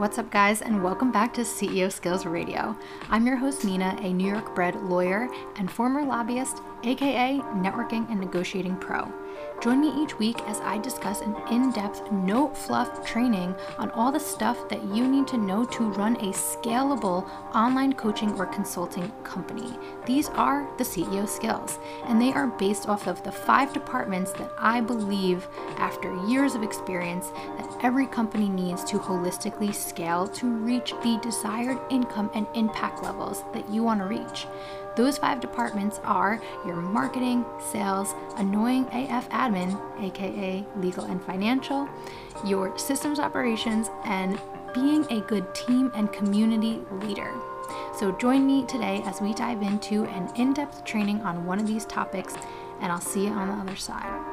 What's up, guys, and welcome back to CEO Skills Radio. I'm your host, Nina, a New York bred lawyer and former lobbyist, aka networking and negotiating pro. Join me each week as I discuss an in depth, no fluff training on all the stuff that you need to know to run a scalable online coaching or consulting company. These are the CEO skills, and they are based off of the five departments that I believe, after years of experience, that every company needs to holistically scale to reach the desired income and impact levels that you want to reach. Those five departments are your marketing, sales, annoying AF admin, aka legal and financial, your systems operations, and being a good team and community leader. So join me today as we dive into an in depth training on one of these topics, and I'll see you on the other side.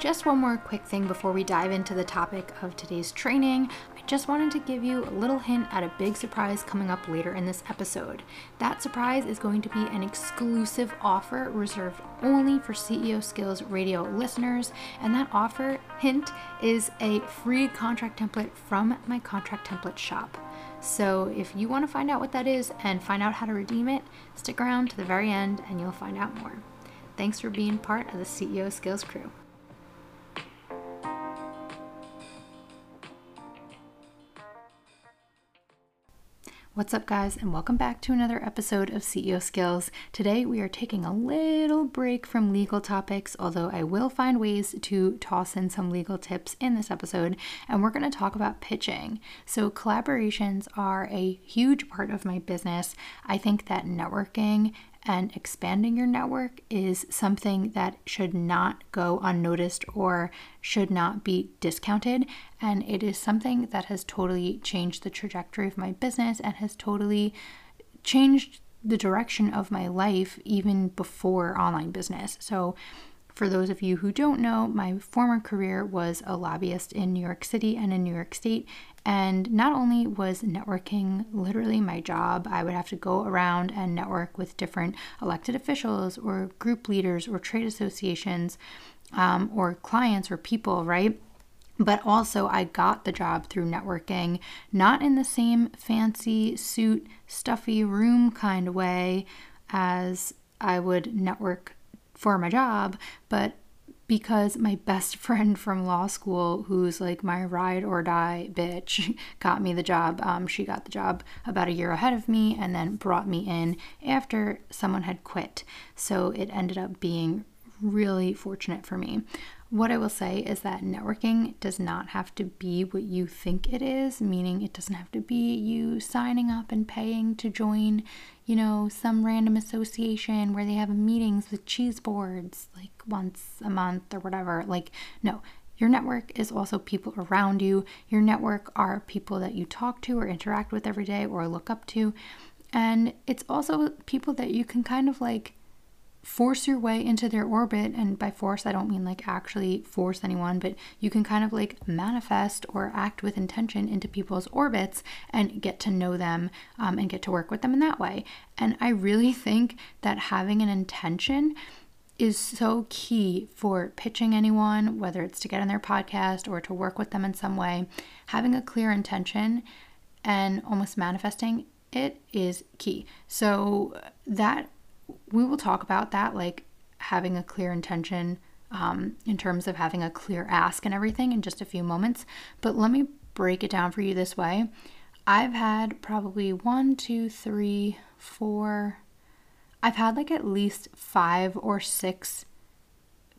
Just one more quick thing before we dive into the topic of today's training. I just wanted to give you a little hint at a big surprise coming up later in this episode. That surprise is going to be an exclusive offer reserved only for CEO Skills Radio listeners, and that offer, hint, is a free contract template from my contract template shop. So if you want to find out what that is and find out how to redeem it, stick around to the very end and you'll find out more. Thanks for being part of the CEO Skills crew. What's up, guys, and welcome back to another episode of CEO Skills. Today, we are taking a little break from legal topics, although I will find ways to toss in some legal tips in this episode, and we're going to talk about pitching. So, collaborations are a huge part of my business. I think that networking and expanding your network is something that should not go unnoticed or should not be discounted. And it is something that has totally changed the trajectory of my business and has totally changed the direction of my life even before online business. So, for those of you who don't know, my former career was a lobbyist in New York City and in New York State, and not only was networking literally my job, I would have to go around and network with different elected officials or group leaders or trade associations um, or clients or people, right? But also, I got the job through networking, not in the same fancy suit, stuffy room kind of way as I would network for my job, but because my best friend from law school, who's like my ride or die bitch, got me the job. Um, she got the job about a year ahead of me and then brought me in after someone had quit. So it ended up being really fortunate for me. What I will say is that networking does not have to be what you think it is, meaning it doesn't have to be you signing up and paying to join, you know, some random association where they have meetings with cheese boards like once a month or whatever. Like, no, your network is also people around you. Your network are people that you talk to or interact with every day or look up to. And it's also people that you can kind of like force your way into their orbit and by force i don't mean like actually force anyone but you can kind of like manifest or act with intention into people's orbits and get to know them um, and get to work with them in that way. And i really think that having an intention is so key for pitching anyone whether it's to get on their podcast or to work with them in some way. Having a clear intention and almost manifesting it is key. So that we will talk about that, like having a clear intention um, in terms of having a clear ask and everything in just a few moments. But let me break it down for you this way. I've had probably one, two, three, four, I've had like at least five or six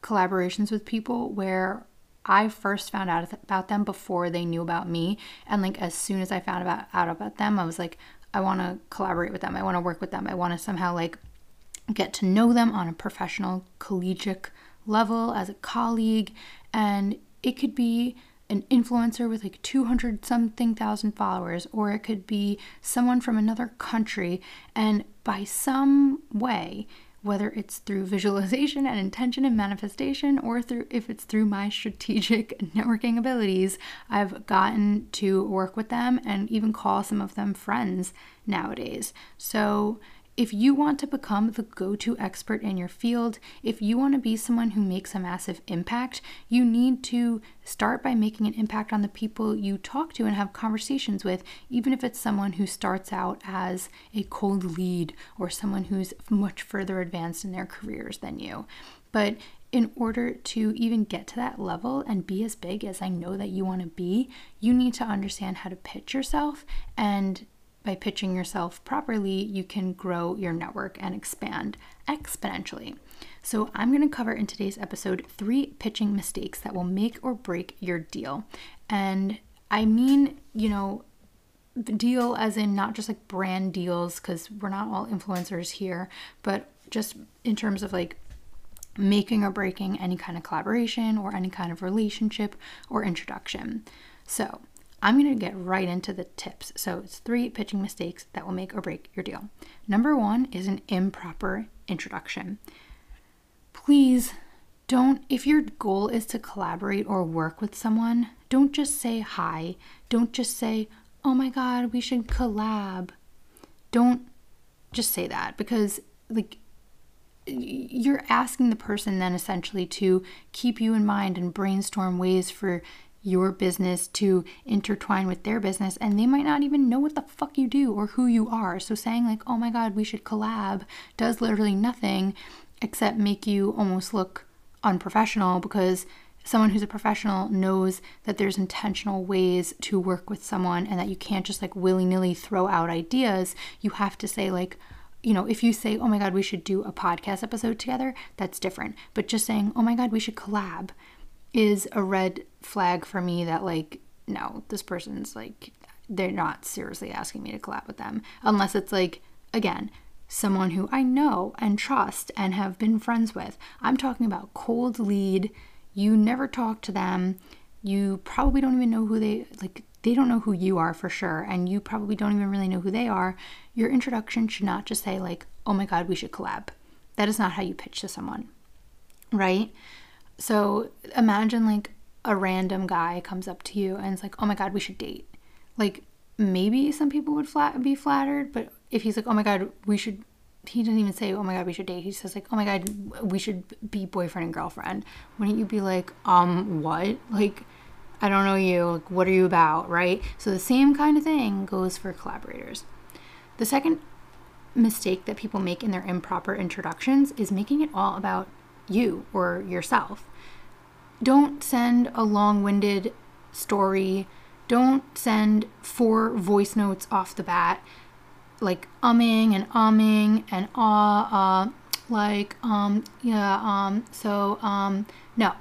collaborations with people where I first found out about them before they knew about me. And like as soon as I found about, out about them, I was like, I want to collaborate with them. I want to work with them. I want to somehow like get to know them on a professional, collegiate level as a colleague. And it could be an influencer with like 200 something thousand followers, or it could be someone from another country. And by some way, whether it's through visualization and intention and manifestation or through if it's through my strategic networking abilities, I've gotten to work with them and even call some of them friends nowadays. So if you want to become the go to expert in your field, if you want to be someone who makes a massive impact, you need to start by making an impact on the people you talk to and have conversations with, even if it's someone who starts out as a cold lead or someone who's much further advanced in their careers than you. But in order to even get to that level and be as big as I know that you want to be, you need to understand how to pitch yourself and by pitching yourself properly, you can grow your network and expand exponentially. So, I'm going to cover in today's episode three pitching mistakes that will make or break your deal. And I mean, you know, deal as in not just like brand deals, because we're not all influencers here, but just in terms of like making or breaking any kind of collaboration or any kind of relationship or introduction. So, I'm going to get right into the tips. So, it's three pitching mistakes that will make or break your deal. Number one is an improper introduction. Please don't, if your goal is to collaborate or work with someone, don't just say hi. Don't just say, oh my God, we should collab. Don't just say that because, like, you're asking the person then essentially to keep you in mind and brainstorm ways for your business to intertwine with their business and they might not even know what the fuck you do or who you are. So saying like, "Oh my god, we should collab" does literally nothing except make you almost look unprofessional because someone who's a professional knows that there's intentional ways to work with someone and that you can't just like willy-nilly throw out ideas. You have to say like you know, if you say, oh my God, we should do a podcast episode together, that's different. But just saying, oh my God, we should collab, is a red flag for me that like no this person's like they're not seriously asking me to collab with them unless it's like again someone who I know and trust and have been friends with. I'm talking about cold lead. You never talk to them. You probably don't even know who they like they don't know who you are for sure and you probably don't even really know who they are. Your introduction should not just say like, "Oh my god, we should collab." That is not how you pitch to someone. Right? So imagine like a random guy comes up to you and it's like, oh my God, we should date. Like maybe some people would flat, be flattered, but if he's like, oh my God, we should, he doesn't even say, oh my God, we should date. He says like, oh my God, we should be boyfriend and girlfriend. Wouldn't you be like, um, what? Like, I don't know you. Like, what are you about? Right? So the same kind of thing goes for collaborators. The second mistake that people make in their improper introductions is making it all about you or yourself. Don't send a long winded story. Don't send four voice notes off the bat, like umming and umming and ah, uh, uh, like, um, yeah, um, so, um, no.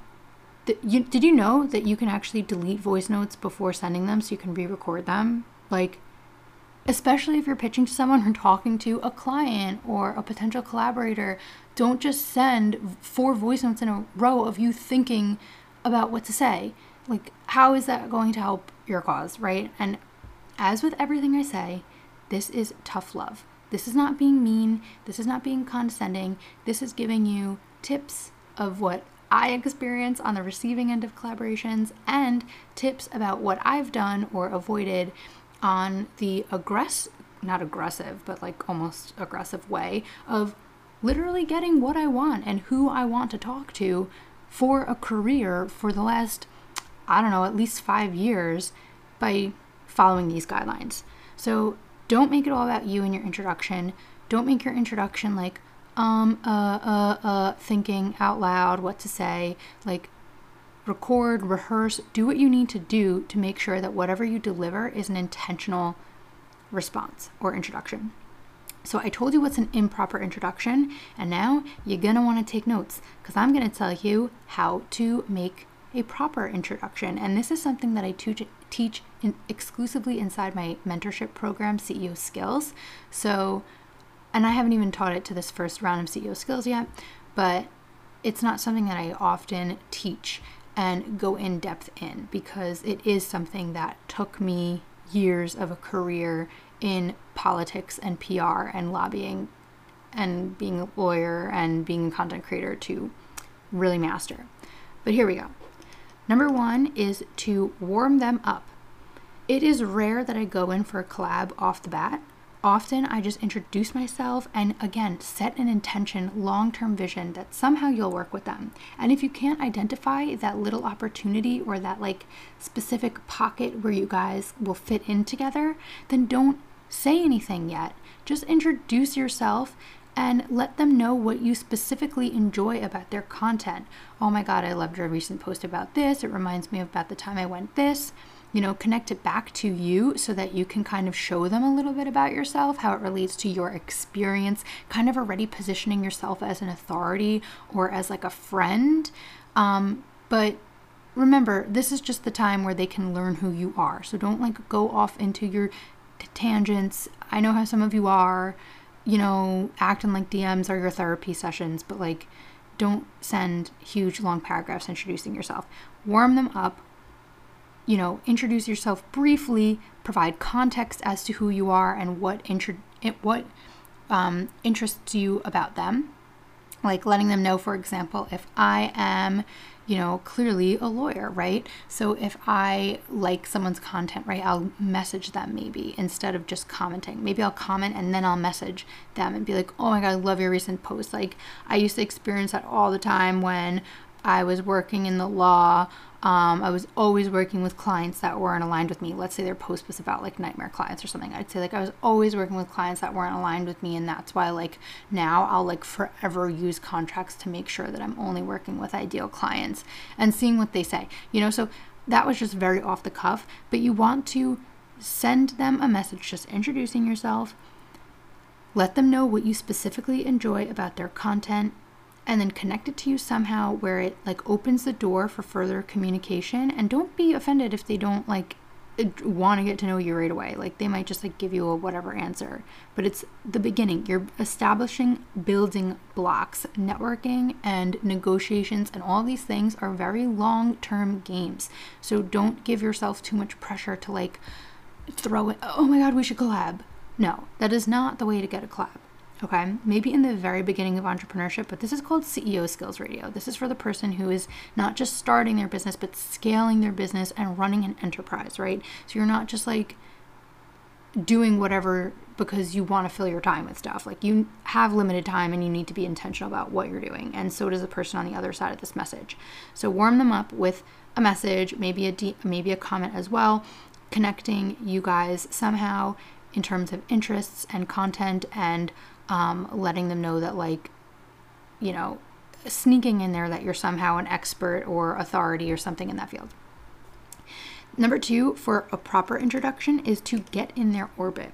you, did you know that you can actually delete voice notes before sending them so you can re record them? Like, especially if you're pitching to someone or talking to a client or a potential collaborator. Don't just send four voice notes in a row of you thinking about what to say. Like, how is that going to help your cause, right? And as with everything I say, this is tough love. This is not being mean. This is not being condescending. This is giving you tips of what I experience on the receiving end of collaborations and tips about what I've done or avoided on the aggress not aggressive, but like almost aggressive way of literally getting what I want and who I want to talk to for a career for the last, I don't know, at least five years by following these guidelines. So don't make it all about you and your introduction. Don't make your introduction like, um, uh, uh, uh, thinking out loud what to say. Like, record, rehearse, do what you need to do to make sure that whatever you deliver is an intentional response or introduction. So I told you what's an improper introduction, and now you're gonna wanna take notes because I'm gonna tell you how to make a proper introduction. And this is something that I teach, teach in exclusively inside my mentorship program, CEO Skills. So, and I haven't even taught it to this first round of CEO Skills yet, but it's not something that I often teach and go in depth in because it is something that took me years of a career in politics and PR and lobbying and being a lawyer and being a content creator to really master. But here we go. Number one is to warm them up. It is rare that I go in for a collab off the bat. Often I just introduce myself and again set an intention, long term vision that somehow you'll work with them. And if you can't identify that little opportunity or that like specific pocket where you guys will fit in together, then don't say anything yet. Just introduce yourself and let them know what you specifically enjoy about their content. Oh my God, I loved your recent post about this. It reminds me of about the time I went this. You know, connect it back to you so that you can kind of show them a little bit about yourself, how it relates to your experience, kind of already positioning yourself as an authority or as like a friend. Um, but remember, this is just the time where they can learn who you are. So don't like go off into your tangents. I know how some of you are you know, acting like DMs are your therapy sessions, but like don't send huge long paragraphs introducing yourself. Warm them up. You know, introduce yourself briefly, provide context as to who you are and what intro- what um, interests you about them. Like letting them know, for example, if I am you know, clearly a lawyer, right? So if I like someone's content, right, I'll message them maybe instead of just commenting. Maybe I'll comment and then I'll message them and be like, oh my God, I love your recent post. Like, I used to experience that all the time when I was working in the law um, I was always working with clients that weren't aligned with me. Let's say their post was about like nightmare clients or something. I'd say like I was always working with clients that weren't aligned with me, and that's why like now I'll like forever use contracts to make sure that I'm only working with ideal clients and seeing what they say. You know, so that was just very off the cuff. But you want to send them a message, just introducing yourself. Let them know what you specifically enjoy about their content and then connect it to you somehow where it like opens the door for further communication. And don't be offended if they don't like want to get to know you right away. Like they might just like give you a whatever answer. But it's the beginning. You're establishing building blocks. Networking and negotiations and all these things are very long term games. So don't give yourself too much pressure to like throw it oh my god we should collab. No that is not the way to get a collab Okay, maybe in the very beginning of entrepreneurship, but this is called CEO Skills Radio. This is for the person who is not just starting their business, but scaling their business and running an enterprise, right? So you're not just like doing whatever because you want to fill your time with stuff. Like you have limited time and you need to be intentional about what you're doing. And so does the person on the other side of this message. So warm them up with a message, maybe a de- maybe a comment as well, connecting you guys somehow in terms of interests and content and um, letting them know that, like, you know, sneaking in there that you're somehow an expert or authority or something in that field. Number two, for a proper introduction, is to get in their orbit.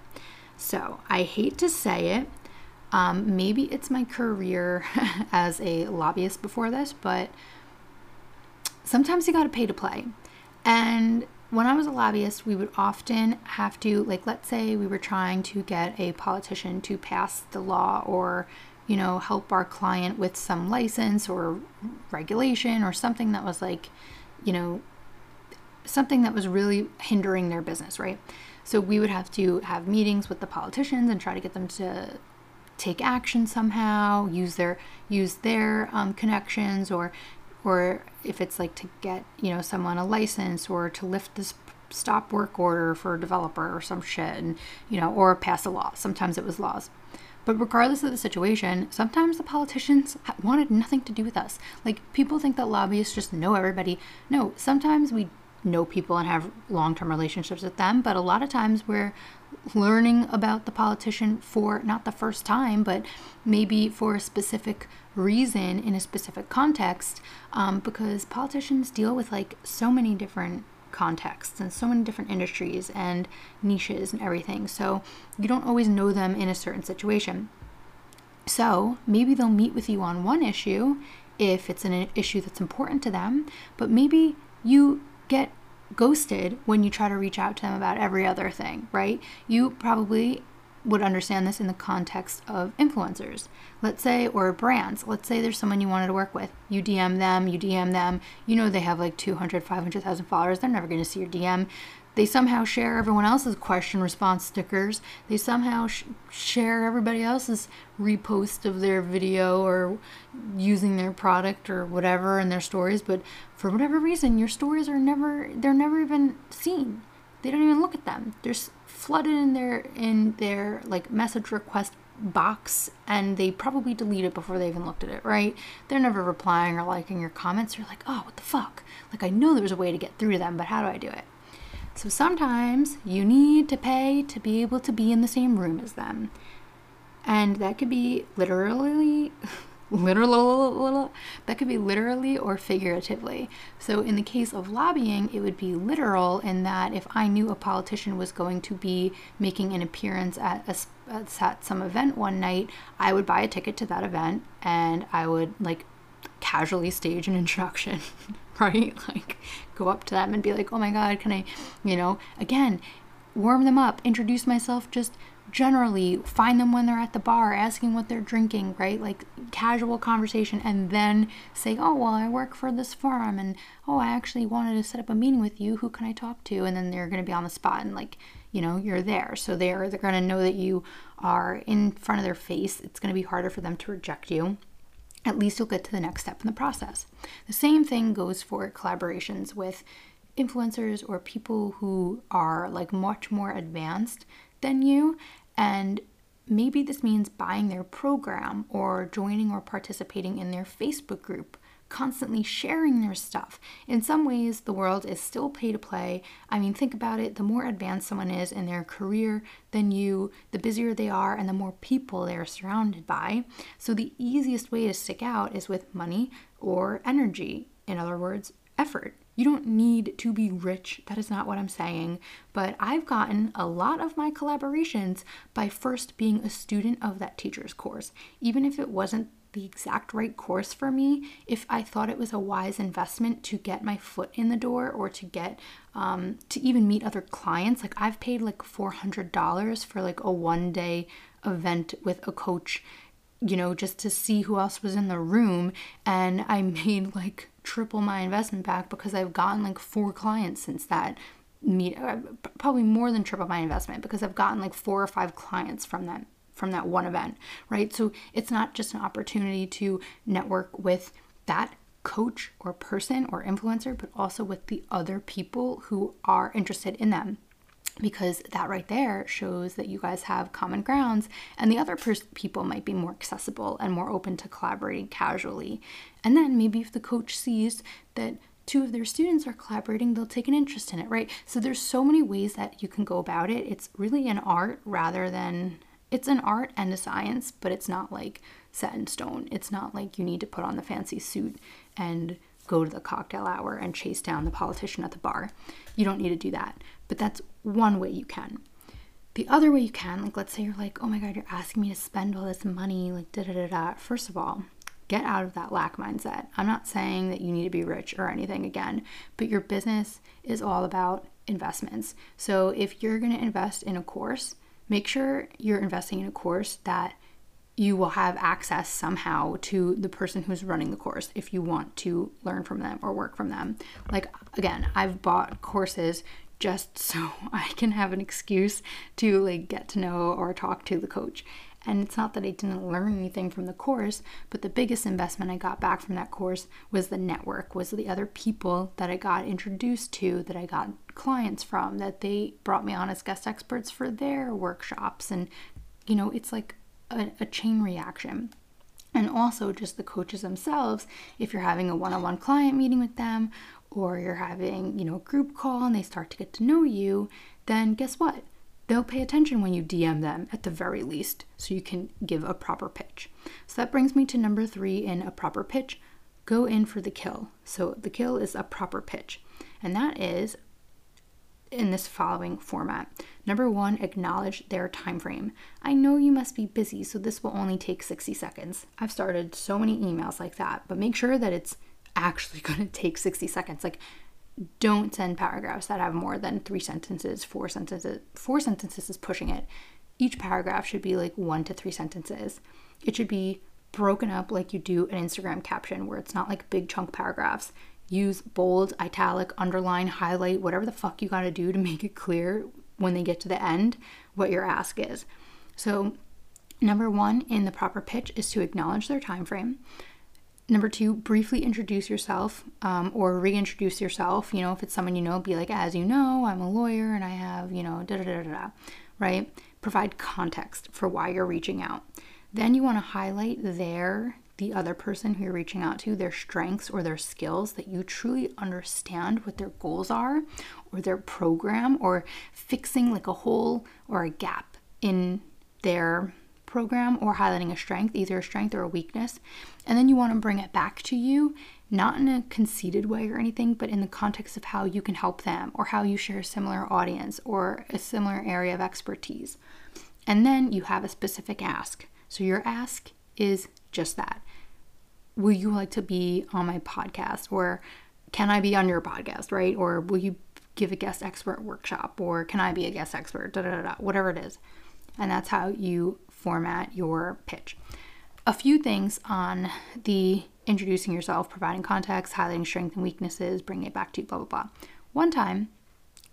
So I hate to say it. Um, maybe it's my career as a lobbyist before this, but sometimes you got to pay to play. And when I was a lobbyist, we would often have to, like, let's say we were trying to get a politician to pass the law or, you know, help our client with some license or regulation or something that was like, you know, something that was really hindering their business, right? So we would have to have meetings with the politicians and try to get them to take action somehow, use their use their um, connections or or if it's like to get you know someone a license or to lift this stop work order for a developer or some shit and you know or pass a law. Sometimes it was laws. But regardless of the situation sometimes the politicians wanted nothing to do with us. Like people think that lobbyists just know everybody. No sometimes we know people and have long-term relationships with them but a lot of times we're learning about the politician for not the first time but maybe for a specific reason in a specific context um, because politicians deal with like so many different contexts and so many different industries and niches and everything. So you don't always know them in a certain situation. So maybe they'll meet with you on one issue if it's an issue that's important to them, but maybe you get ghosted when you try to reach out to them about every other thing, right? You probably would understand this in the context of influencers, let's say, or brands. Let's say there's someone you wanted to work with. You DM them, you DM them. You know they have like 200, 500,000 followers. They're never going to see your DM. they somehow share everyone else's question response stickers. They somehow sh- share everybody else's repost of their video or using their product or whatever in their stories. But for whatever reason, your stories are never they're never even seen. They don't even look at them. They're flooded in their in their like message request box and they probably delete it before they even looked at it, right? They're never replying or liking your comments. You're like, oh, what the fuck? Like, I know there's a way to get through to them, but how do I do it? So sometimes you need to pay to be able to be in the same room as them. And that could be literally literally that could be literally or figuratively so in the case of lobbying it would be literal in that if i knew a politician was going to be making an appearance at a, at some event one night i would buy a ticket to that event and i would like casually stage an introduction right? Like go up to them and be like, oh my God, can I, you know, again, warm them up, introduce myself just generally, find them when they're at the bar, asking what they're drinking, right? Like casual conversation, and then say, oh, well, I work for this firm, and oh, I actually wanted to set up a meeting with you. Who can I talk to? And then they're going to be on the spot and like, you know, you're there. So they're, they're going to know that you are in front of their face. It's going to be harder for them to reject you at least you'll get to the next step in the process. The same thing goes for collaborations with influencers or people who are like much more advanced than you and maybe this means buying their program or joining or participating in their Facebook group constantly sharing their stuff. In some ways, the world is still pay to play. I mean, think about it the more advanced someone is in their career than you, the busier they are, and the more people they are surrounded by. So, the easiest way to stick out is with money or energy. In other words, effort. You don't need to be rich. That is not what I'm saying. But I've gotten a lot of my collaborations by first being a student of that teacher's course. Even if it wasn't the exact right course for me if I thought it was a wise investment to get my foot in the door or to get um, to even meet other clients. Like I've paid like $400 for like a one day event with a coach, you know, just to see who else was in the room. And I made like triple my investment back because I've gotten like four clients since that meet uh, probably more than triple my investment because I've gotten like four or five clients from that from that one event, right? So it's not just an opportunity to network with that coach or person or influencer, but also with the other people who are interested in them. Because that right there shows that you guys have common grounds, and the other pers- people might be more accessible and more open to collaborating casually. And then maybe if the coach sees that two of their students are collaborating, they'll take an interest in it, right? So there's so many ways that you can go about it. It's really an art rather than it's an art and a science, but it's not like set in stone. It's not like you need to put on the fancy suit and go to the cocktail hour and chase down the politician at the bar. You don't need to do that. But that's one way you can. The other way you can, like let's say you're like, oh my God, you're asking me to spend all this money, like da da da da. First of all, get out of that lack mindset. I'm not saying that you need to be rich or anything again, but your business is all about investments. So if you're going to invest in a course, make sure you're investing in a course that you will have access somehow to the person who's running the course if you want to learn from them or work from them. Like, again, I've bought courses just so I can have an excuse to like get to know or talk to the coach. And it's not that I didn't learn anything from the course, but the biggest investment I got back from that course was the network, was the other people that I got introduced to, that I got clients from, that they brought me on as guest experts for their workshops. And, you know, it's like a, a chain reaction. And also just the coaches themselves, if you're having a one on one client meeting with them, or you're having, you know, a group call and they start to get to know you, then guess what? they'll pay attention when you DM them at the very least, so you can give a proper pitch. So that brings me to number three in a proper pitch go in for the kill. So the kill is a proper pitch, and that is in this following format. Number one, acknowledge their time frame. I know you must be busy, so this will only take 60 seconds. I've started so many emails like that, but make sure that it's actually going to take 60 seconds. Like don't send paragraphs that have more than three sentences, four sentences. Four sentences is pushing it. Each paragraph should be like one to three sentences. It should be broken up like you do an Instagram caption, where it's not like big chunk paragraphs. use bold, italic, underline, highlight, whatever the fuck you got to do to make it clear when they get to the end what your ask is. So, number 1 in the proper pitch is to acknowledge their time frame. Number two, briefly introduce yourself um, or reintroduce yourself. You know, if it's someone you know, be like, as you know, I'm a lawyer and I have, you know, da da da da, right? Provide context for why you're reaching out. Then you want to highlight their, the other person who you're reaching out to, their strengths or their skills that you truly understand what their goals are or their program or fixing like a hole or a gap in their program or highlighting a strength, either a strength or a weakness. And then you want to bring it back to you, not in a conceited way or anything, but in the context of how you can help them or how you share a similar audience or a similar area of expertise. And then you have a specific ask. So your ask is just that. Will you like to be on my podcast? Or can I be on your podcast, right? Or will you give a guest expert workshop? Or can I be a guest expert? Da, da, da, da, whatever it is. And that's how you format your pitch. A few things on the introducing yourself, providing context, highlighting strengths and weaknesses, bringing it back to blah, blah, blah. One time,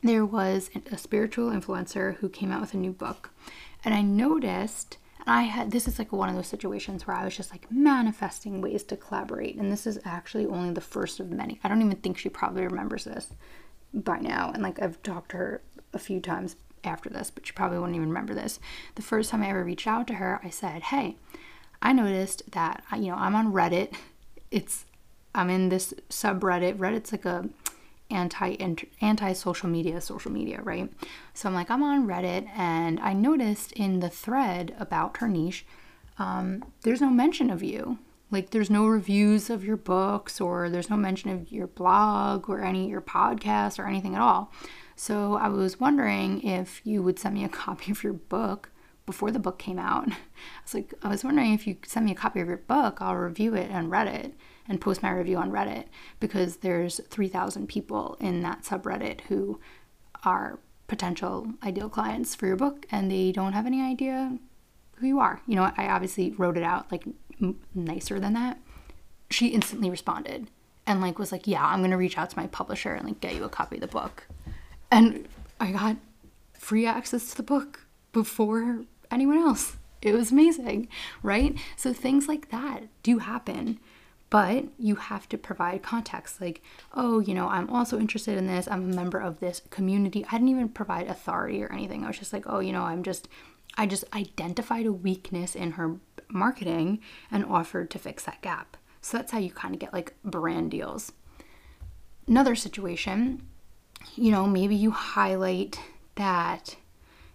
there was a spiritual influencer who came out with a new book, and I noticed and I had this is like one of those situations where I was just like manifesting ways to collaborate. And this is actually only the first of many. I don't even think she probably remembers this by now. And like I've talked to her a few times after this, but she probably wouldn't even remember this. The first time I ever reached out to her, I said, "Hey, I noticed that you know I'm on Reddit. It's I'm in this subreddit. Reddit's like a anti anti social media social media, right? So I'm like I'm on Reddit, and I noticed in the thread about her niche, um, there's no mention of you. Like there's no reviews of your books, or there's no mention of your blog, or any your podcast, or anything at all. So I was wondering if you would send me a copy of your book before the book came out. I was like, I was wondering if you send me a copy of your book, I'll review it on Reddit and post my review on Reddit because there's 3,000 people in that subreddit who are potential ideal clients for your book and they don't have any idea who you are. You know, I obviously wrote it out like nicer than that. She instantly responded and like was like, "Yeah, I'm going to reach out to my publisher and like get you a copy of the book." And I got free access to the book before anyone else. It was amazing, right? So things like that do happen, but you have to provide context like, oh, you know, I'm also interested in this. I'm a member of this community. I didn't even provide authority or anything. I was just like, oh, you know, I'm just, I just identified a weakness in her marketing and offered to fix that gap. So that's how you kind of get like brand deals. Another situation you know, maybe you highlight that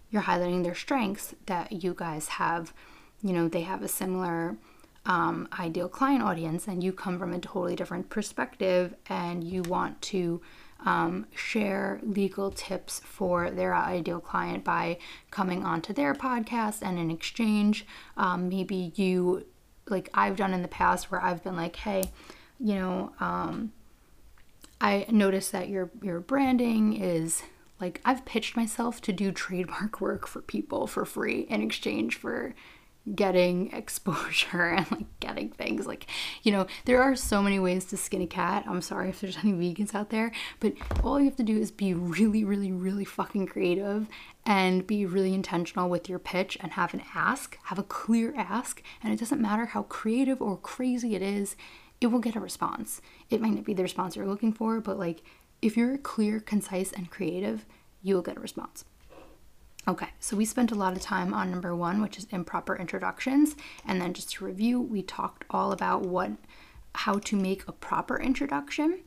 you're highlighting their strengths that you guys have, you know, they have a similar um, ideal client audience and you come from a totally different perspective and you want to um, share legal tips for their ideal client by coming onto their podcast and in exchange, um, maybe you, like I've done in the past, where I've been like, hey, you know, um, I noticed that your your branding is like I've pitched myself to do trademark work for people for free in exchange for getting exposure and like getting things like you know there are so many ways to skin a cat i'm sorry if there's any vegans out there but all you have to do is be really really really fucking creative and be really intentional with your pitch and have an ask have a clear ask and it doesn't matter how creative or crazy it is it will get a response. It might not be the response you're looking for, but like if you're clear, concise, and creative, you will get a response. Okay, so we spent a lot of time on number one, which is improper introductions. And then just to review, we talked all about what how to make a proper introduction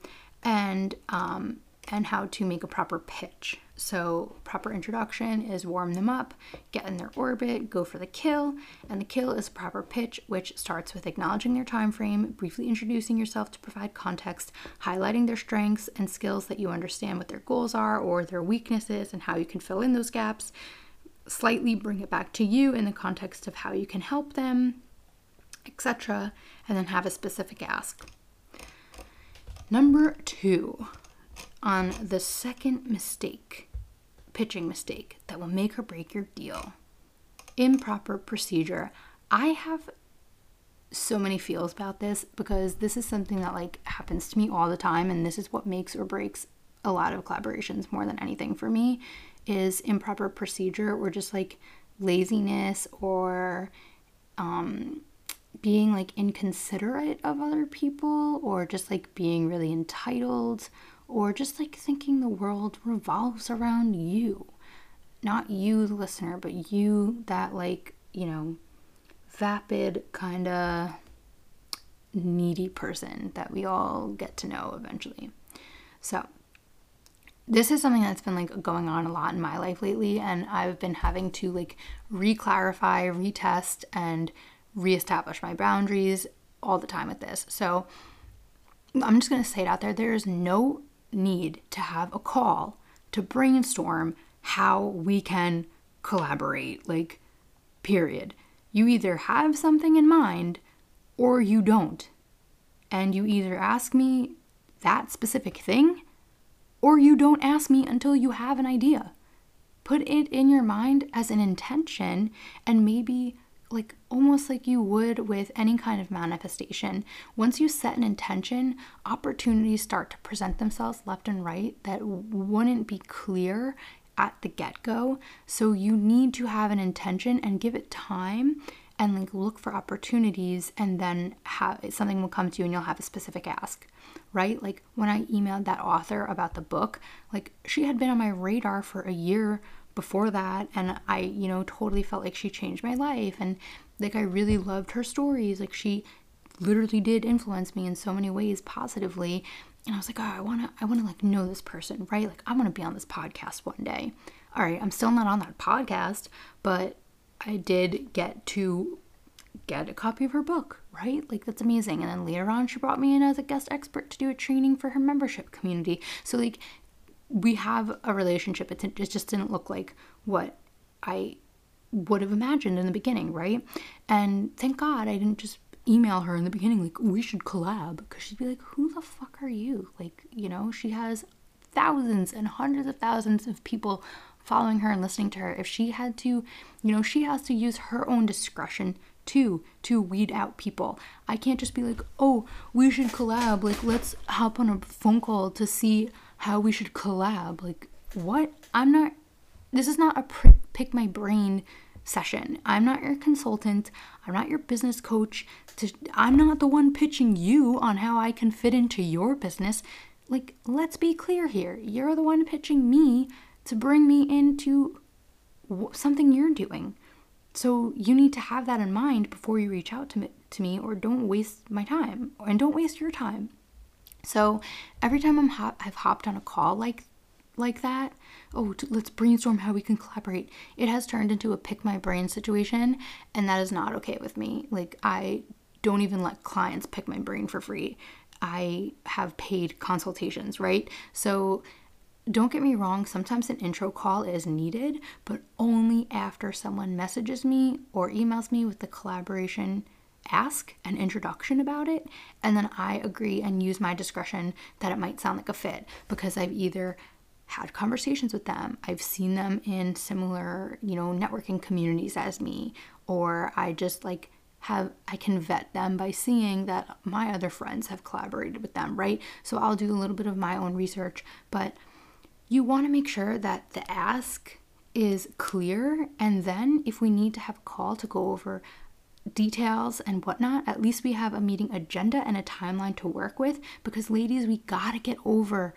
and um, and how to make a proper pitch. So, proper introduction is warm them up, get in their orbit, go for the kill, and the kill is proper pitch, which starts with acknowledging their time frame, briefly introducing yourself to provide context, highlighting their strengths and skills that you understand what their goals are or their weaknesses and how you can fill in those gaps, slightly bring it back to you in the context of how you can help them, etc., and then have a specific ask. Number 2, on the second mistake, pitching mistake that will make or break your deal. Improper procedure. I have so many feels about this because this is something that like happens to me all the time and this is what makes or breaks a lot of collaborations more than anything for me is improper procedure or just like laziness or um, being like inconsiderate of other people or just like being really entitled or just like thinking the world revolves around you. Not you the listener but you that like you know vapid kind of needy person that we all get to know eventually. So this is something that's been like going on a lot in my life lately and i've been having to like re-clarify retest and reestablish my boundaries all the time with this. So i'm just to say it out there there's no need to have a call to brainstorm how we can collaborate like period you either have something in mind or you don't and you either ask me that specific thing or you don't ask me until you have an idea. Put it in your mind as an intention and maybe like almost like you would with any kind of manifestation. Once you set an intention, opportunities start to present themselves left and right that wouldn't be clear at the get go. So you need to have an intention and give it time and like look for opportunities and then have something will come to you and you'll have a specific ask right? Like when I emailed that author about the book, like she had been on my radar for a year before that and I, you know, totally felt like she changed my life and like I really loved her stories. Like she literally did influence me in so many ways positively. And I was like, "Oh, I want to I want to like know this person, right? Like I want to be on this podcast one day." All right, I'm still not on that podcast, but I did get to get a copy of her book, right? Like that's amazing. And then later on, she brought me in as a guest expert to do a training for her membership community. So like we have a relationship. It, just didn't look like what I would have imagined in the beginning, right? And thank God I didn't just email her in the beginning like we should collab because she'd be like, who the fuck are you? Like you know, she has thousands and hundreds of thousands of people following her and listening to her if she had to you know she has to use her own discretion too to weed out people. I can't just be like, oh, we should collab. Like, let's hop on a phone call to see how we should collab. Like, what? I'm not, this is not a pr- pick my brain session. I'm not your consultant. I'm not your business coach. To, I'm not the one pitching you on how I can fit into your business. Like, let's be clear here. You're the one pitching me to bring me into something you're doing. So you need to have that in mind before you reach out to me, to me or don't waste my time and don't waste your time. So every time I'm hop- I've hopped on a call like like that, oh, t- let's brainstorm how we can collaborate. It has turned into a pick my brain situation, and that is not okay with me. Like I don't even let clients pick my brain for free. I have paid consultations, right? So don't get me wrong, sometimes an intro call is needed, but only after someone messages me or emails me with the collaboration ask an introduction about it, and then I agree and use my discretion that it might sound like a fit because I've either had conversations with them, I've seen them in similar, you know, networking communities as me, or I just like have I can vet them by seeing that my other friends have collaborated with them, right? So I'll do a little bit of my own research, but you want to make sure that the ask is clear. And then, if we need to have a call to go over details and whatnot, at least we have a meeting agenda and a timeline to work with. Because, ladies, we gotta get over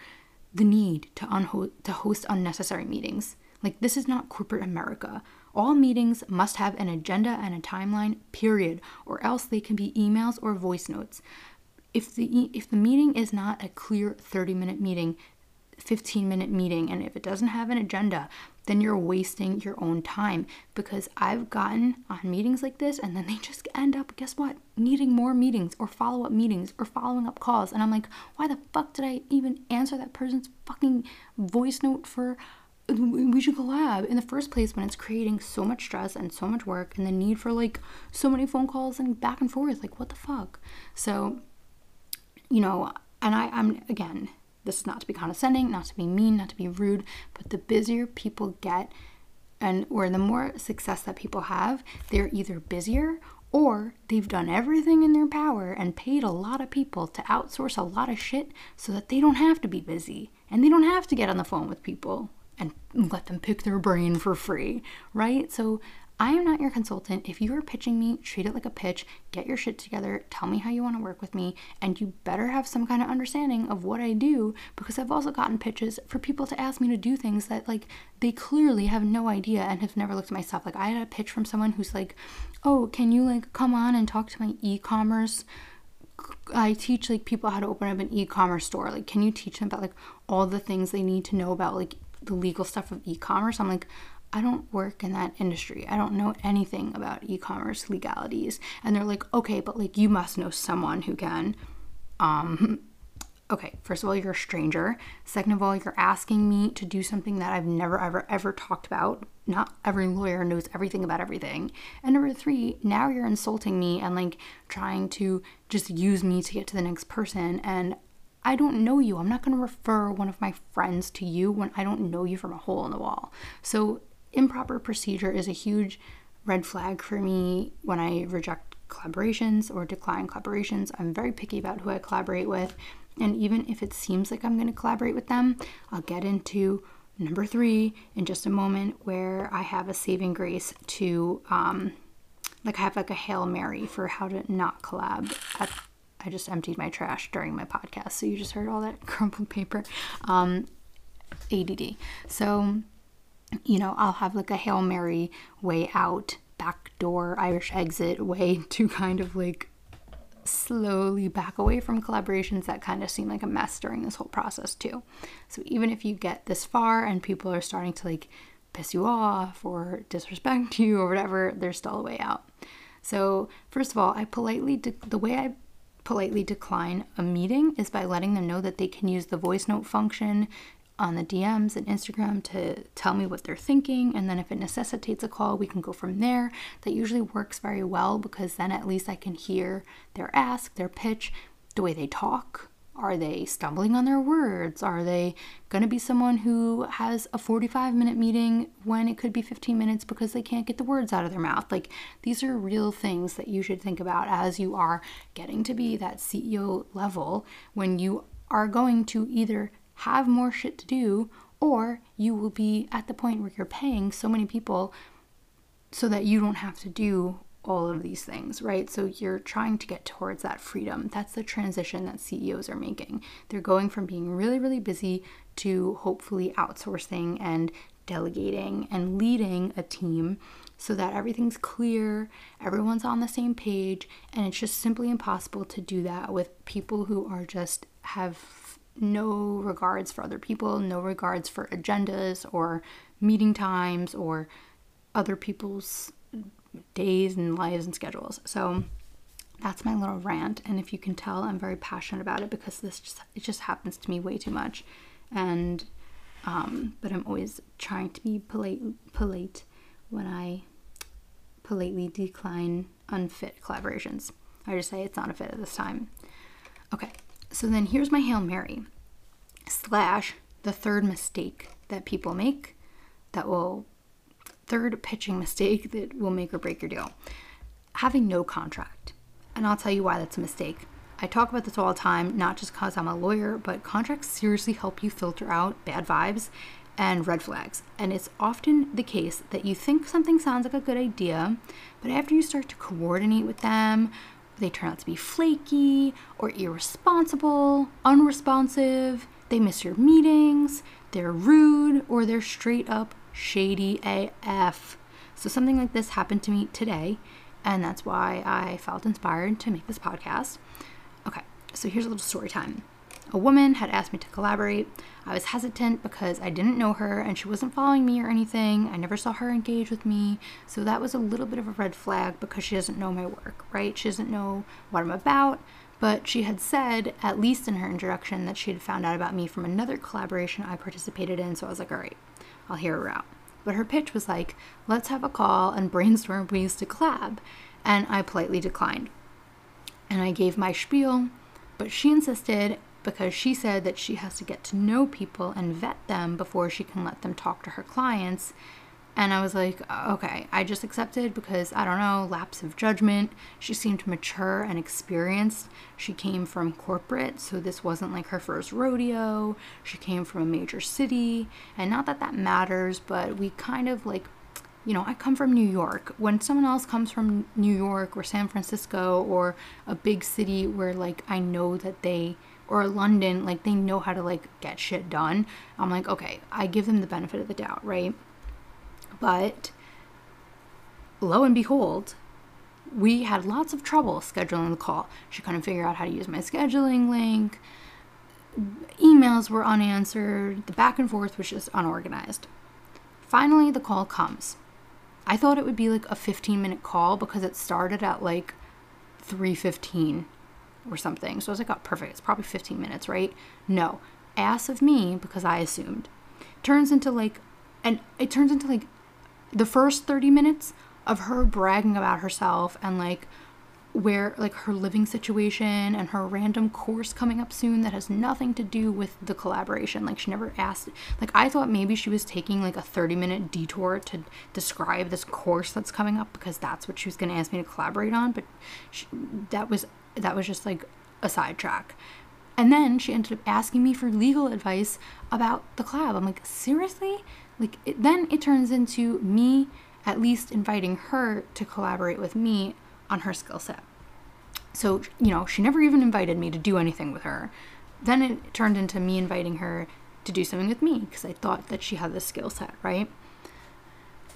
the need to, unho- to host unnecessary meetings. Like, this is not corporate America. All meetings must have an agenda and a timeline, period, or else they can be emails or voice notes. If the, if the meeting is not a clear 30 minute meeting, 15 minute meeting and if it doesn't have an agenda, then you're wasting your own time because I've gotten on meetings like this and then they just end up, guess what, needing more meetings or follow up meetings or following up calls. And I'm like, why the fuck did I even answer that person's fucking voice note for we should collab in the first place when it's creating so much stress and so much work and the need for like so many phone calls and back and forth? Like, what the fuck? So, you know, and I, I'm again, this is not to be condescending, not to be mean, not to be rude, but the busier people get, And where the more success that people have, they're either busier or they've done everything in their power and paid a lot of people to outsource a lot of shit so that they don't have to be busy and they don't have to get on the phone with people and let them pick their brain for free, right? So I am not your consultant. If you are pitching me, treat it like a pitch, get your shit together, tell me how you want to work with me, and you better have some kind of understanding of what I do because I've also gotten pitches for people to ask me to do things that like they clearly have no idea and have never looked at my stuff. Like I had a pitch from someone who's like, "Oh, can you like come on and talk to my e-commerce I teach like people how to open up an e-commerce store. Like, can you teach them about like all the things they need to know about like the legal stuff of e-commerce? I'm like, I don't work in that industry. I don't know anything about e commerce legalities. And they're like, okay, but like you must know someone who can. Um, okay, first of all, you're a stranger. Second of all, you're asking me to do something that I've never, ever, ever talked about. Not every lawyer knows everything about everything. And number three, now you're insulting me and like trying to just use me to get to the next person. And I don't know you. I'm not going to refer one of my friends to you when I don't know you from a hole in the wall. So improper procedure is a huge red flag for me when I reject collaborations or decline collaborations. I'm very picky about who I collaborate with. And even if it seems like I'm going to collaborate with them, I'll get into number three in just a moment where I have a saving grace to, um, like, I have like a Hail Mary for how to not collab. At, I just emptied my trash during my podcast. So you just heard all that crumpled paper. Um, ADD. So, you know, I'll have like a Hail Mary way out, back door, Irish exit way to kind of like slowly back away from collaborations that kind of seem like a mess during this whole process too. So even if you get this far and people are starting to like piss you off or disrespect you or whatever, there's still a way out. So first of all, I politely de- the way I politely decline a meeting is by letting them know that they can use the voice note function on the DMs and Instagram to tell me what they're thinking. And then if it necessitates a call, we can go from there. That usually works very well because then at least I can hear their ask, their pitch, the way they talk. Are they stumbling on their words? Are they going to be someone who has a 45 minute meeting when it could be 15 minutes because they can't get the words out of their mouth? Like, these are real things that you should think about as you are getting to be that CEO level when you are going to either have more shit to do, or you will be at the point where you're paying so many people so that you don't have to do all of these things, right? So you're trying to get towards that freedom. That's the transition that CEOs are making. They're going from being really, really busy to hopefully outsourcing and delegating and leading a team so that everything's clear, everyone's on the same page, and it's just simply impossible to do that with people who are just have no regards for other people, no regards for agendas or meeting times or other people's days and lives and schedules. So that's my little rant and if you can tell I'm very passionate about it because this just it just happens to me way too much and um, but I'm always trying to be polite polite when I politely decline unfit collaborations. I just say it's not a fit at this time. Okay, so then here's my Hail Mary slash the third mistake that people make that will, third pitching mistake that will make or break your deal. Having no contract. And I'll tell you why that's a mistake. I talk about this all the time, not just because I'm a lawyer, but contracts seriously help you filter out bad vibes and red flags. And it's often the case that you think something sounds like a good idea, but after you start to coordinate with them, they turn out to be flaky or irresponsible, unresponsive, they miss your meetings, they're rude, or they're straight up shady AF. So, something like this happened to me today, and that's why I felt inspired to make this podcast. Okay, so here's a little story time. A woman had asked me to collaborate. I was hesitant because I didn't know her and she wasn't following me or anything. I never saw her engage with me. So that was a little bit of a red flag because she doesn't know my work, right? She doesn't know what I'm about. But she had said, at least in her introduction, that she had found out about me from another collaboration I participated in. So I was like, all right, I'll hear her out. But her pitch was like, let's have a call and brainstorm ways to collab. And I politely declined. And I gave my spiel, but she insisted because she said that she has to get to know people and vet them before she can let them talk to her clients And I was like, okay, I just accepted because I don't know, lapse of judgment. She seemed mature and experienced. She came from corporate, so this wasn't like her first rodeo. She came from a major city. And not that that matters, but we kind of like, you know, I come from New York. When someone else comes from New York or San Francisco or a big city where like I know that they or London, like they know how to like get shit done. I'm like, okay, I give them the benefit of the doubt, right? But lo and behold, we had lots of trouble scheduling the call. She couldn't figure out how to use my scheduling link. Emails were unanswered. The back and forth was just unorganized. Finally, the call comes. I thought it would be like a 15 minute call because it started at like 3:15 or something. So I was like, "Oh, perfect. It's probably 15 minutes, right?" No. Ass of me because I assumed. Turns into like and it turns into like the first 30 minutes of her bragging about herself and like where like her living situation and her random course coming up soon that has nothing to do with the collaboration like she never asked like i thought maybe she was taking like a 30 minute detour to describe this course that's coming up because that's what she was going to ask me to collaborate on but she, that was that was just like a sidetrack and then she ended up asking me for legal advice about the collab i'm like seriously like it, then it turns into me at least inviting her to collaborate with me on her skill set. So, you know, she never even invited me to do anything with her. Then it turned into me inviting her to do something with me because I thought that she had the skill set, right?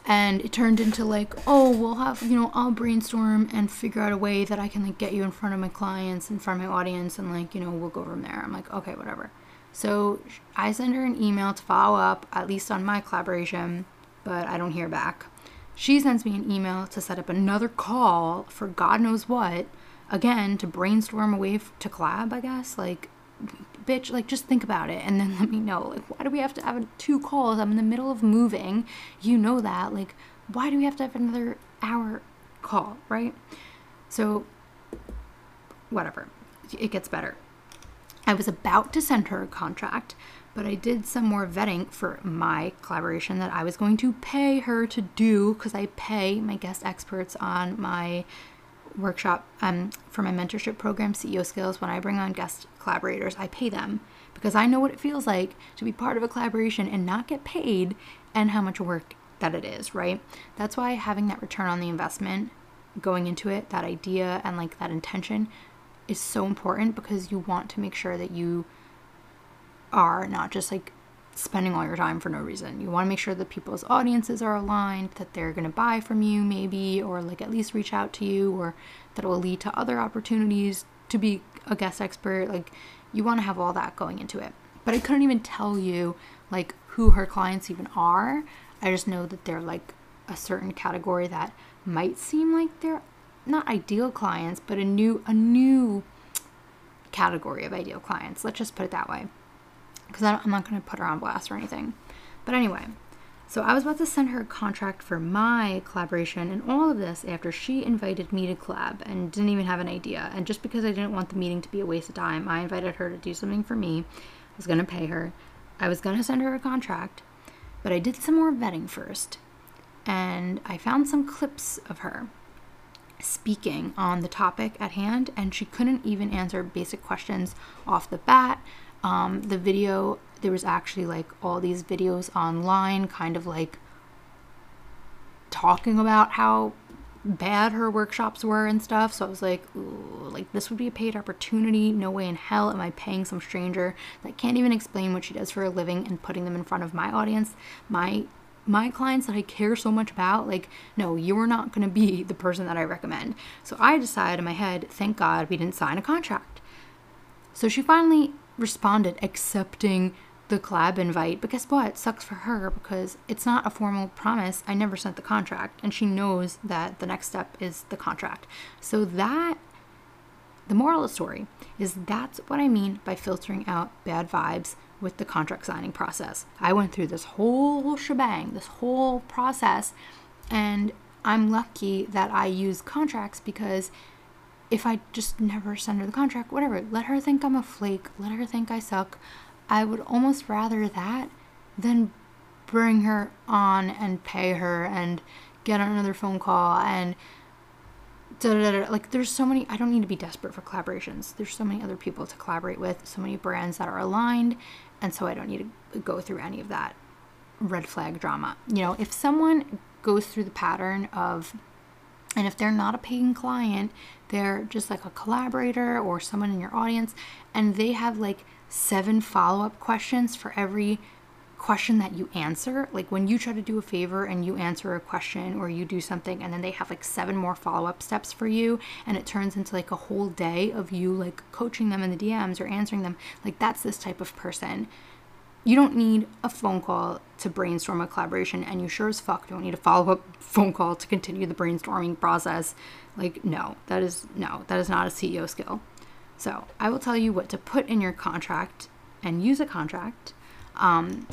And it turned into like, oh, we'll have, you know, I'll brainstorm and figure out a way that I can like get you in front of my clients, in front of my audience, and like, you know, we'll go from there. I'm like, okay, whatever. So I send her an email to follow up, at least on my collaboration, but I don't hear back. She sends me an email to set up another call for God knows what, again, to brainstorm a way to collab, I guess. Like, bitch, like, just think about it and then let me know. Like, why do we have to have two calls? I'm in the middle of moving. You know that. Like, why do we have to have another hour call, right? So, whatever. It gets better. I was about to send her a contract, but I did some more vetting for my collaboration that I was going to pay her to do because I pay my guest experts on my workshop um, for my mentorship program, CEO Skills. When I bring on guest collaborators, I pay them because I know what it feels like to be part of a collaboration and not get paid and how much work that it is, right? That's why having that return on the investment going into it, that idea and like that intention is so important because you want to make sure that you are not just like spending all your time for no reason. You want to make sure that people's audiences are aligned, that they're going to buy from you maybe or like at least reach out to you or that will lead to other opportunities to be a guest expert. Like you want to have all that going into it. But I couldn't even tell you like who her clients even are. I just know that they're like a certain category that might seem like they're not ideal clients, but a new a new category of ideal clients. Let's just put it that way. Because I'm not going to put her on blast or anything. But anyway, so I was about to send her a contract for my collaboration and all of this after she invited me to collab and didn't even have an idea. And just because I didn't want the meeting to be a waste of time, I invited her to do something for me. I was going to pay her. I was going to send her a contract, but I did some more vetting first. And I found some clips of her speaking on the topic at hand, and she couldn't even answer basic questions off the bat. Um, the video, there was actually like all these videos online, kind of like talking about how bad her workshops were and stuff. So I was like, like this would be a paid opportunity. No way in hell am I paying some stranger that can't even explain what she does for a living and putting them in front of my audience, my my clients that I care so much about, like, no, you're not going to be the person that I recommend. So I decided in my head, thank God we didn't sign a contract. So she finally responded accepting the collab invite. But guess what? It sucks for her because it's not a formal promise. I never sent the contract, and she knows that the next step is the contract. So that the moral of the story is that's what I mean by filtering out bad vibes with the contract signing process. I went through this whole shebang, this whole process, and I'm lucky that I use contracts because if I just never send her the contract, whatever, let her think I'm a flake, let her think I suck. I would almost rather that than bring her on and pay her and get another phone call and da, da, da, like there's so many i don't need to be desperate for collaborations there's so many other people to collaborate with so many brands that are aligned and so i don't need to go through any of that red flag drama you know if someone goes through the pattern of and if they're not a paying client they're just like a collaborator or someone in your audience and they have like seven follow-up questions for every question that you answer. Like when you try to do a favor and you answer a question or you do something and then they have like seven more follow-up steps for you and it turns into like a whole day of you like coaching them in the DMs or answering them like that's this type of person you don't need a phone call to brainstorm a collaboration and you sure as fuck don't need a follow-up phone call to continue the brainstorming process. Like no that is no that is not a ceo skill. So i will tell you what to put in your contract and use a contract um,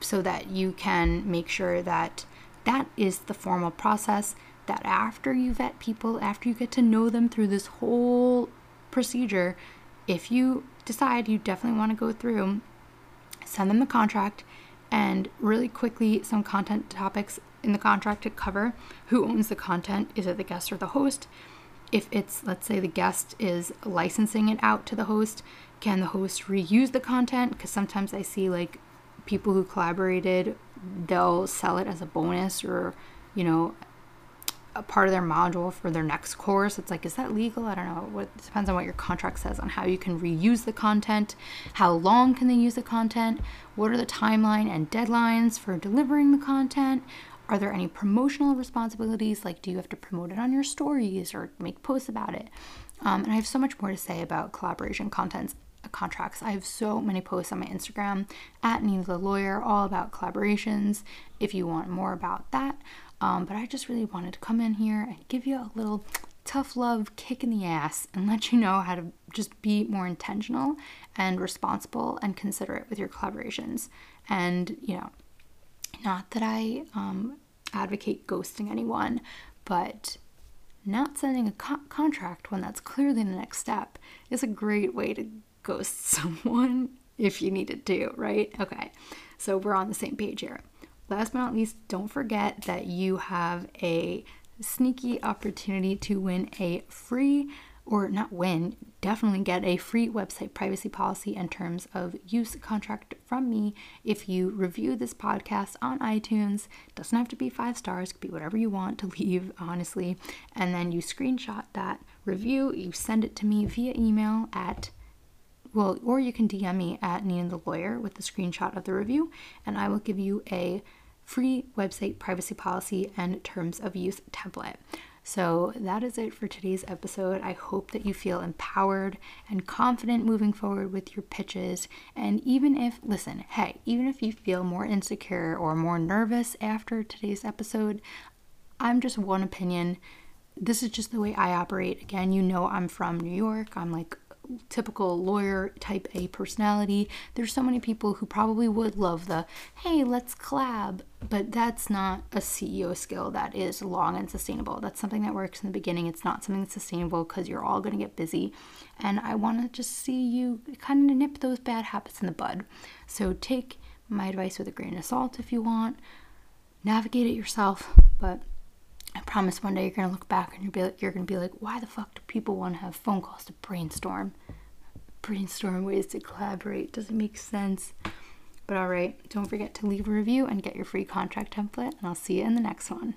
so that you can make sure that that is the formal process that after you vet people, after you get to know them through this whole procedure, if you decide you definitely want to go through, send them the contract and really quickly some content topics in the contract to cover who owns the content. Is it the guest or the host? If it's let's say the guest is licensing it out to the host can the host reuse the content? Because sometimes i see like people who collaborated, they'll sell it as a bonus or, you know, a part of their module for their next course. It's like, is that legal? I don't know. What depends on what your contract says on how you can reuse the content, how long can they use the content, what are the timeline and deadlines for delivering the content. Are there any promotional responsibilities? Like, do you have to promote it on your stories or make posts about it? Um, and I have so much more to say about collaboration contents contracts. I have so many posts on my Instagram at Nina the Lawyer, all about collaborations. If you want more about that, um, but I just really wanted to come in here and give you a little tough love kick in the ass and let you know how to just be more intentional and responsible and considerate with your collaborations. And you know, not that I um, advocate ghosting anyone, but not sending a co- contract when that's clearly the next step is a great way to ghost someone if you needed to, right? Okay, so we're on the same page here. Last but not least, don't forget that you have a sneaky opportunity to win a free or not win, definitely get a free website privacy policy and terms of use contract from me if you review this podcast on iTunes. Doesn't have to be five stars, could be whatever you want to leave, honestly. And then you screenshot that review, you send it to me via email at well, or you can DM me at Nina the Lawyer with the screenshot of the review, and I will give you a free website privacy policy and terms of use template. So that is it for today's episode. I hope that you feel empowered and confident moving forward with your pitches. And even if, listen, hey, even if you feel more insecure or more nervous after today's episode, I'm just one opinion. This is just the way I operate. Again, you know, I'm from New York. I'm like typical lawyer type A personality. There's so many people who probably would love the, hey, let's collab, but that's not a CEO skill that is long and sustainable. That's something that works in the beginning. It's not something that's sustainable because you're all going to get busy. And I want to just see you kind of nip those bad habits in the bud. So take my advice with a grain of salt if you want. Navigate it yourself, but I promise one day you're gonna look back and you're, be you're gonna be like, why the fuck do people want to have phone calls to brainstorm? Brainstorm ways to collaborate. Doesn't make sense. But all right, don't forget to leave a review and get your free contract template, and I'll see you in the next one.